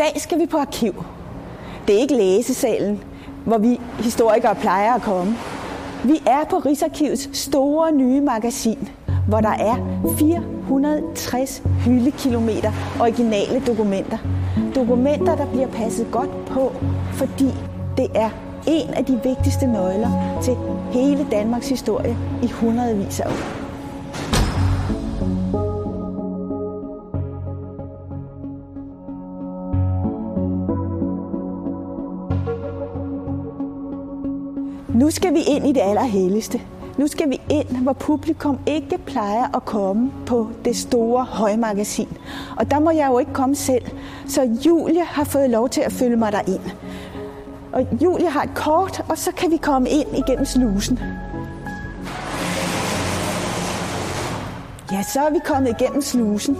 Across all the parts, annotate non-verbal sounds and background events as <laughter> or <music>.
dag skal vi på arkiv. Det er ikke læsesalen, hvor vi historikere plejer at komme. Vi er på Rigsarkivets store nye magasin, hvor der er 460 hyldekilometer originale dokumenter. Dokumenter, der bliver passet godt på, fordi det er en af de vigtigste nøgler til hele Danmarks historie i hundredvis af år. Nu skal vi ind i det allerhelligste. Nu skal vi ind, hvor publikum ikke plejer at komme på det store højmagasin. Og der må jeg jo ikke komme selv. Så Julie har fået lov til at følge mig derind. Og Julie har et kort, og så kan vi komme ind igennem slusen. Ja, så er vi kommet igennem slusen.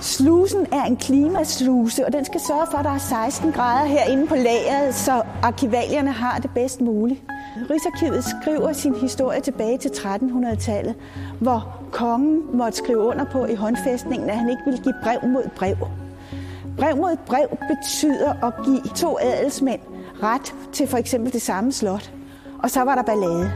Slusen er en klimasluse, og den skal sørge for, at der er 16 grader herinde på lageret, så arkivalierne har det bedst muligt. Rigsarkivet skriver sin historie tilbage til 1300-tallet, hvor kongen måtte skrive under på i håndfæstningen, at han ikke ville give brev mod brev. Brev mod brev betyder at give to adelsmænd ret til for eksempel det samme slot. Og så var der ballade.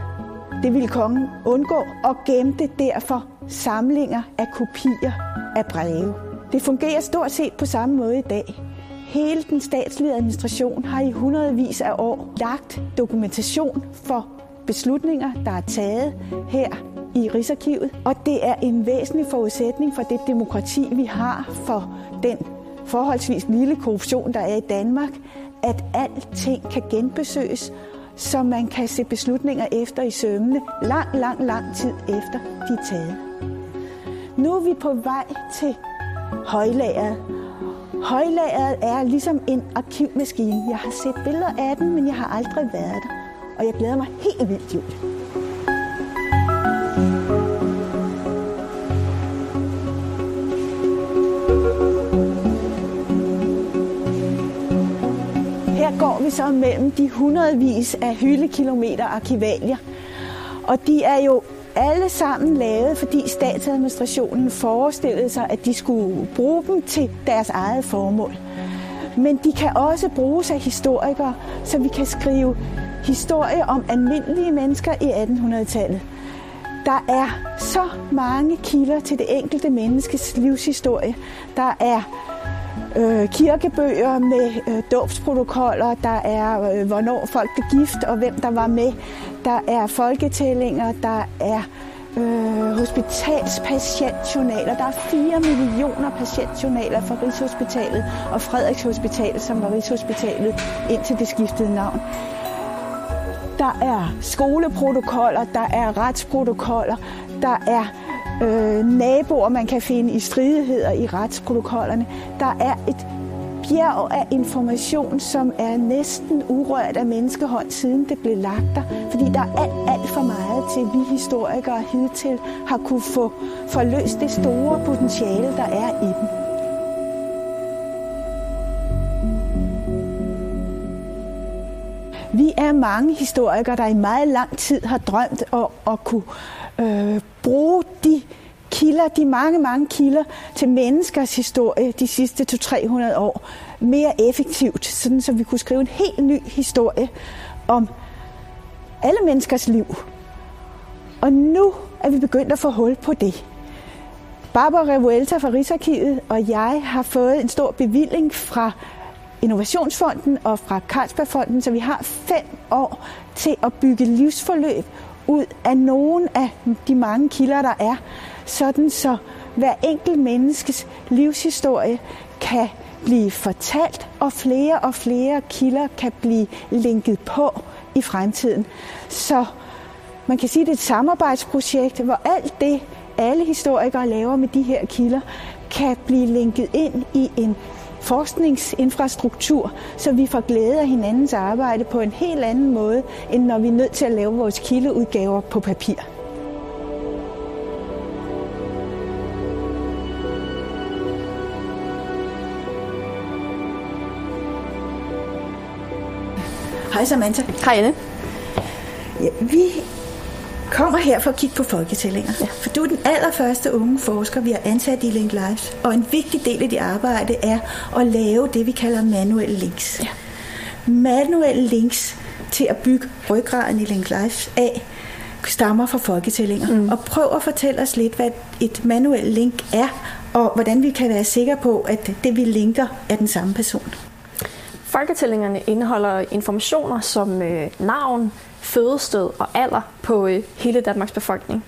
Det ville kongen undgå og gemte derfor samlinger af kopier af breve. Det fungerer stort set på samme måde i dag. Hele den statslige administration har i hundredvis af år lagt dokumentation for beslutninger, der er taget her i Rigsarkivet. Og det er en væsentlig forudsætning for det demokrati, vi har for den forholdsvis lille korruption, der er i Danmark, at alting kan genbesøges, så man kan se beslutninger efter i sømmene lang, lang, lang tid efter de er taget. Nu er vi på vej til højlager. Højlageret er ligesom en arkivmaskine. Jeg har set billeder af den, men jeg har aldrig været der. Og jeg glæder mig helt vildt, Julie. Her går vi så mellem de hundredvis af hyldekilometer arkivalier. Og de er jo alle sammen lavet, fordi statsadministrationen forestillede sig, at de skulle bruge dem til deres eget formål. Men de kan også bruges af historikere, så vi kan skrive historie om almindelige mennesker i 1800-tallet. Der er så mange kilder til det enkelte menneskes livshistorie. Der er øh, kirkebøger med øh, dåbsprotokoller, der er øh, hvornår folk blev gift og hvem der var med. Der er folketællinger, der er øh, hospitalspatientjournaler. Der er 4 millioner patientjournaler fra Rigshospitalet og Frederiks Hospital, som var Rigshospitalet indtil det skiftede navn. Der er skoleprotokoller, der er retsprotokoller, der er øh, naboer, man kan finde i stridigheder i retsprotokollerne. Der er et bjerg af information, som er næsten urørt af menneskehånd, siden det blev lagt der. Fordi der er alt, alt for meget til, at vi historikere hidtil har kunne få forløst det store potentiale, der er i dem. Vi er mange historikere, der i meget lang tid har drømt om at kunne øh, bruge de kilder, de mange, mange kilder til menneskers historie de sidste 200-300 år mere effektivt, sådan så vi kunne skrive en helt ny historie om alle menneskers liv. Og nu er vi begyndt at få hul på det. Barbara Revuelta fra Rigsarkivet og jeg har fået en stor bevilling fra Innovationsfonden og fra Carlsbergfonden, så vi har fem år til at bygge livsforløb ud af nogle af de mange kilder, der er, sådan så hver enkelt menneskes livshistorie kan blive fortalt, og flere og flere kilder kan blive linket på i fremtiden. Så man kan sige, at det er et samarbejdsprojekt, hvor alt det, alle historikere laver med de her kilder, kan blive linket ind i en forskningsinfrastruktur, så vi får glæde af hinandens arbejde på en helt anden måde, end når vi er nødt til at lave vores kildeudgaver på papir. Hej Samantha. Hej Anne. Ja, vi kommer her for at kigge på folketællinger. Ja. For du er den allerførste unge forsker, vi har ansat i Link Lives. Og en vigtig del af dit arbejde er at lave det, vi kalder manuelle links. Ja. Manuelle links til at bygge ryggraden i Link Lives af, stammer fra folketællinger. Mm. Og prøv at fortælle os lidt, hvad et manuelt link er, og hvordan vi kan være sikre på, at det vi linker er den samme person. Folketællingerne indeholder informationer som øh, navn, fødested og alder på øh, hele Danmarks befolkning.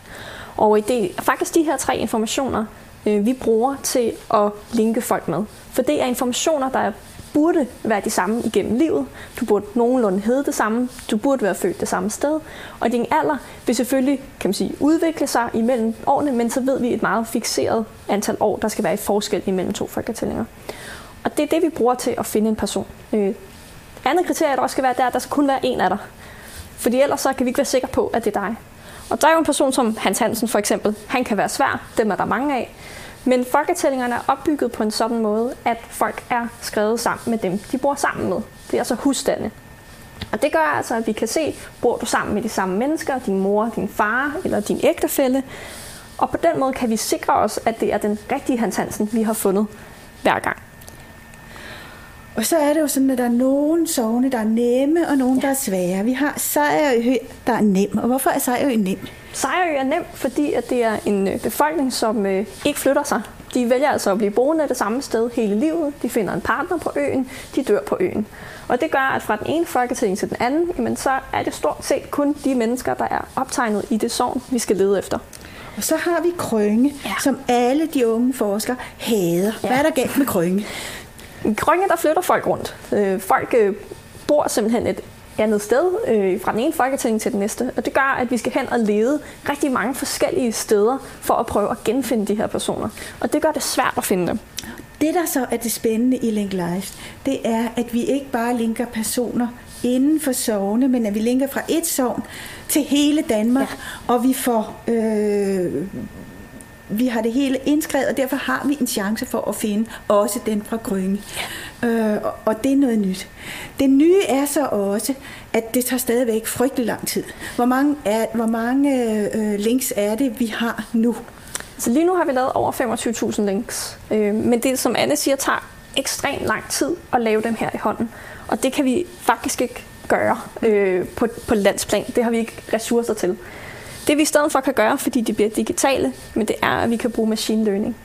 Og øh, det er faktisk de her tre informationer, øh, vi bruger til at linke folk med. For det er informationer, der burde være de samme igennem livet. Du burde nogenlunde hedde det samme. Du burde være født det samme sted. Og din alder vil selvfølgelig kan man sige, udvikle sig imellem årene, men så ved vi et meget fixeret antal år, der skal være i forskel imellem to folketællinger. Og det er det, vi bruger til at finde en person. Øh, andet kriterie, der også skal være, der, at der skal kun være en af dig. Fordi ellers så kan vi ikke være sikre på, at det er dig. Og der er jo en person som Hans Hansen for eksempel. Han kan være svær, dem er der mange af. Men folketællingerne er opbygget på en sådan måde, at folk er skrevet sammen med dem, de bor sammen med. Det er altså husstande. Og det gør altså, at vi kan se, bor du sammen med de samme mennesker, din mor, din far eller din ægtefælle. Og på den måde kan vi sikre os, at det er den rigtige Hans Hansen, vi har fundet hver gang. Og så er det jo sådan, at der er nogle sovne, der er nemme, og nogle, ja. der er svære. Vi har Sejrø, der er nem. Og hvorfor er Sejrø nem? Sejrø er nem, fordi at det er en øh, befolkning, som øh, ikke flytter sig. De vælger altså at blive boende det samme sted hele livet. De finder en partner på øen. De dør på øen. Og det gør, at fra den ene folketælling til den anden, jamen, så er det stort set kun de mennesker, der er optegnet i det sovn, vi skal lede efter. Og så har vi Krønge, ja. som alle de unge forskere hader. Ja. Hvad er der galt med Krønge? I Krønge, der flytter folk rundt. Øh, folk øh, bor simpelthen et andet sted, øh, fra den ene folketælling til den næste. Og det gør, at vi skal hen og lede rigtig mange forskellige steder for at prøve at genfinde de her personer. Og det gør det svært at finde dem. Det, der så er det spændende i Link Life, det er, at vi ikke bare linker personer inden for sovne, men at vi linker fra et sovn til hele Danmark, ja. og vi får øh, vi har det hele indskrevet, og derfor har vi en chance for at finde også den fra Grønge. Øh, og det er noget nyt. Det nye er så også, at det tager stadigvæk frygtelig lang tid. Hvor mange, er, hvor mange øh, links er det, vi har nu? Så lige nu har vi lavet over 25.000 links. Øh, men det, som Anne siger, tager ekstremt lang tid at lave dem her i hånden. Og det kan vi faktisk ikke gøre øh, på, på landsplan. Det har vi ikke ressourcer til. Det vi i stedet for kan gøre, fordi de bliver digitale, men det er, at vi kan bruge machine learning.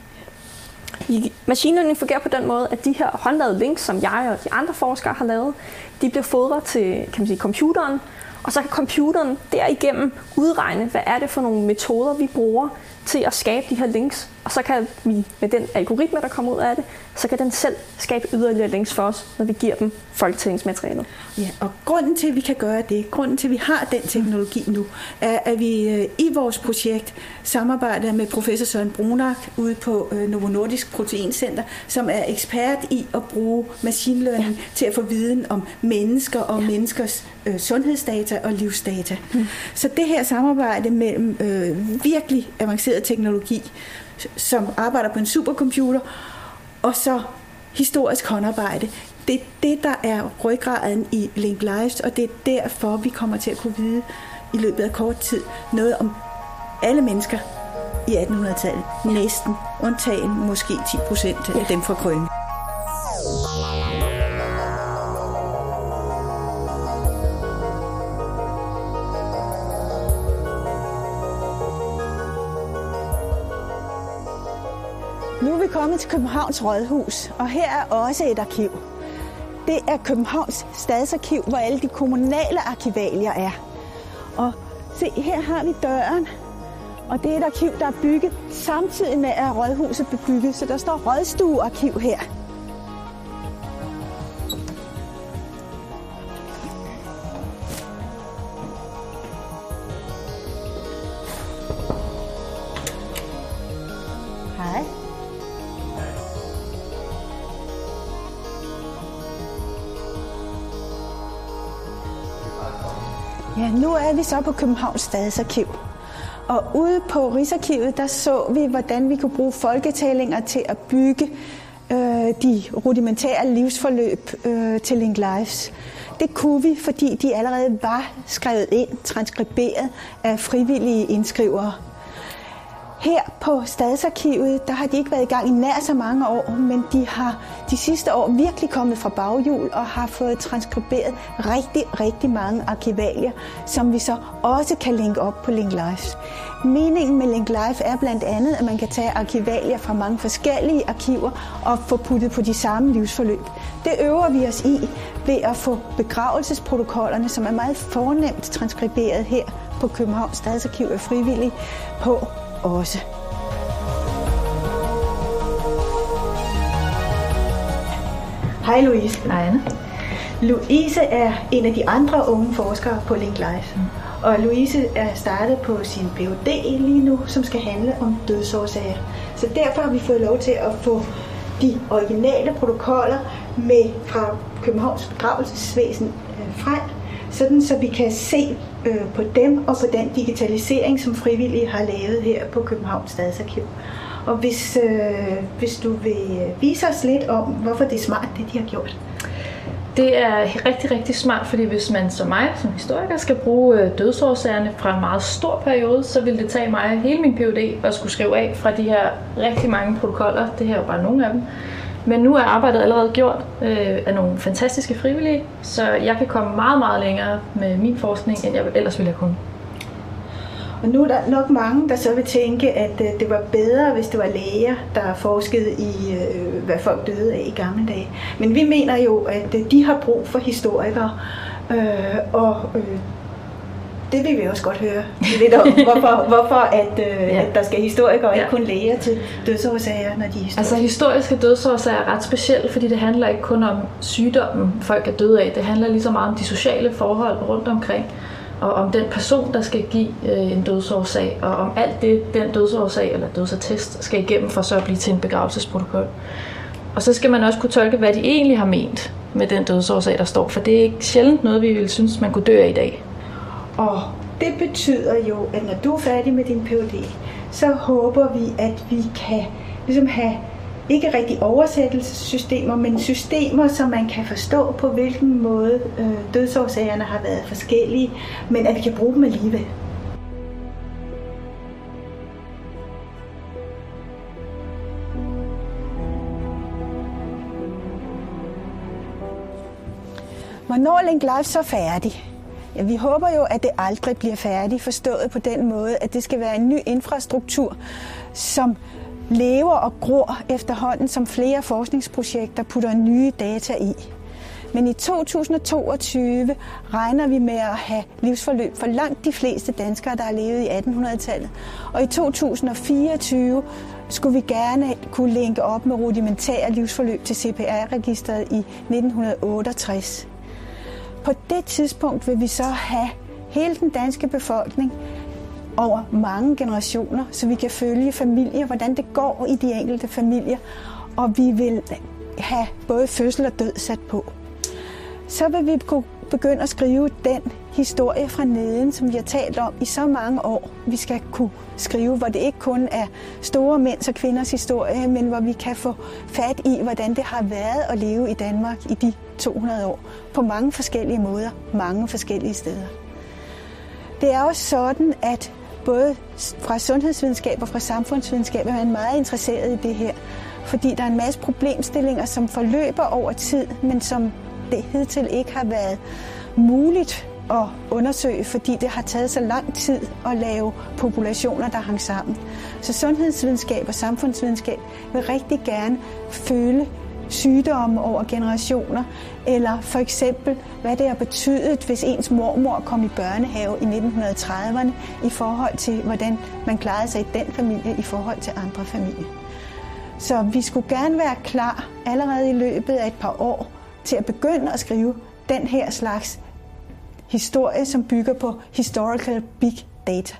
Machine learning fungerer på den måde, at de her håndlavede links, som jeg og de andre forskere har lavet, de bliver fodret til kan man sige, computeren, og så kan computeren derigennem udregne, hvad er det for nogle metoder, vi bruger til at skabe de her links, og så kan vi med den algoritme, der kommer ud af det, så kan den selv skabe yderligere links for os, når vi giver dem folketællingsmaterialet. Ja, og grunden til, at vi kan gøre det, grunden til, at vi har den teknologi nu, er, at vi øh, i vores projekt samarbejder med professor Søren Brunak ude på øh, Novo Nordisk Proteincenter, som er ekspert i at bruge machine learning ja. til at få viden om mennesker og ja. menneskers øh, sundhedsdata og livsdata. Hmm. Så det her samarbejde mellem øh, virkelig avanceret teknologi, som arbejder på en supercomputer, og så historisk håndarbejde. Det er det, der er ryggraden i Link Lives, og det er derfor, vi kommer til at kunne vide i løbet af kort tid noget om alle mennesker i 1800-tallet. Næsten, undtagen måske 10 procent af dem fra Krønge. Kommet til Københavns Rådhus, og her er også et arkiv. Det er Københavns Stadsarkiv, hvor alle de kommunale arkivalier er. Og se, her har vi døren, og det er et arkiv, der er bygget samtidig med, at Rådhuset blev bygget, så der står Rådstuearkiv her. Ja, nu er vi så på Københavns Stadsarkiv. Og ude på Rigsarkivet, der så vi, hvordan vi kunne bruge folketællinger til at bygge øh, de rudimentære livsforløb øh, til Link Lives. det kunne vi, fordi de allerede var skrevet ind, transkriberet af frivillige indskrivere. Her på Stadsarkivet, der har de ikke været i gang i nær så mange år, men de har de sidste år virkelig kommet fra baghjul og har fået transkriberet rigtig, rigtig mange arkivalier, som vi så også kan linke op på Link Life. Meningen med Link Life er blandt andet, at man kan tage arkivalier fra mange forskellige arkiver og få puttet på de samme livsforløb. Det øver vi os i ved at få begravelsesprotokollerne, som er meget fornemt transkriberet her på Københavns Stadsarkiv af frivillige, på også. Hej Louise. Hej Anne. Louise er en af de andre unge forskere på Link Life. Mm. Og Louise er startet på sin Ph.D. lige nu, som skal handle om dødsårsager. Så derfor har vi fået lov til at få de originale protokoller med fra Københavns begravelsesvæsen øh, frem, sådan så vi kan se øh, på dem og på den digitalisering, som frivillige har lavet her på Københavns Stadsarkiv. Og hvis, øh, hvis du vil vise os lidt om, hvorfor det er smart, det de har gjort. Det er rigtig, rigtig smart, fordi hvis man som mig, som historiker, skal bruge øh, dødsårsagerne fra en meget stor periode, så vil det tage mig hele min PhD at skulle skrive af fra de her rigtig mange protokoller. Det her er jo bare nogle af dem. Men nu er arbejdet allerede gjort øh, af nogle fantastiske frivillige, så jeg kan komme meget, meget længere med min forskning, end jeg ellers ville have kunnet. Og nu er der nok mange, der så vil tænke, at øh, det var bedre, hvis det var læger, der forskede i, øh, hvad folk døde af i gamle dage. Men vi mener jo, at øh, de har brug for historikere, øh, og øh, det vil vi også godt høre lidt om, <laughs> hvorfor, hvorfor at, øh, ja. at der skal historikere og ja. ikke kun læger til dødsårsager, når de er historiske. Altså historiske dødsårsager er ret specielt, fordi det handler ikke kun om sygdommen, folk er døde af. Det handler lige så meget om de sociale forhold rundt omkring og om den person, der skal give øh, en dødsårsag, og om alt det, den dødsårsag eller dødsattest skal igennem for så at blive til en begravelsesprotokol. Og så skal man også kunne tolke, hvad de egentlig har ment med den dødsårsag, der står, for det er ikke sjældent noget, vi vil synes, man kunne dø af i dag. Og det betyder jo, at når du er færdig med din Ph.D., så håber vi, at vi kan ligesom have ikke rigtig oversættelsessystemer, men systemer, som man kan forstå på hvilken måde øh, dødsårsagerne har været forskellige, men at vi kan bruge dem alligevel. Hvornår er Link Life så færdig? Ja, vi håber jo, at det aldrig bliver færdigt, forstået på den måde, at det skal være en ny infrastruktur, som lever og gror efterhånden, som flere forskningsprojekter putter nye data i. Men i 2022 regner vi med at have livsforløb for langt de fleste danskere, der har levet i 1800-tallet. Og i 2024 skulle vi gerne kunne linke op med rudimentære livsforløb til CPR-registret i 1968. På det tidspunkt vil vi så have hele den danske befolkning over mange generationer, så vi kan følge familier, hvordan det går i de enkelte familier, og vi vil have både fødsel og død sat på. Så vil vi kunne begynde at skrive den historie fra neden, som vi har talt om i så mange år. Vi skal kunne skrive, hvor det ikke kun er store mænds og kvinders historie, men hvor vi kan få fat i, hvordan det har været at leve i Danmark i de 200 år. På mange forskellige måder, mange forskellige steder. Det er også sådan, at både fra sundhedsvidenskab og fra samfundsvidenskab er man meget interesseret i det her. Fordi der er en masse problemstillinger, som forløber over tid, men som det hidtil ikke har været muligt at undersøge, fordi det har taget så lang tid at lave populationer, der hang sammen. Så sundhedsvidenskab og samfundsvidenskab vil rigtig gerne føle sygdomme over generationer, eller for eksempel, hvad det har betydet, hvis ens mormor kom i børnehave i 1930'erne, i forhold til, hvordan man klarede sig i den familie i forhold til andre familier. Så vi skulle gerne være klar allerede i løbet af et par år til at begynde at skrive den her slags historie, som bygger på historical big data.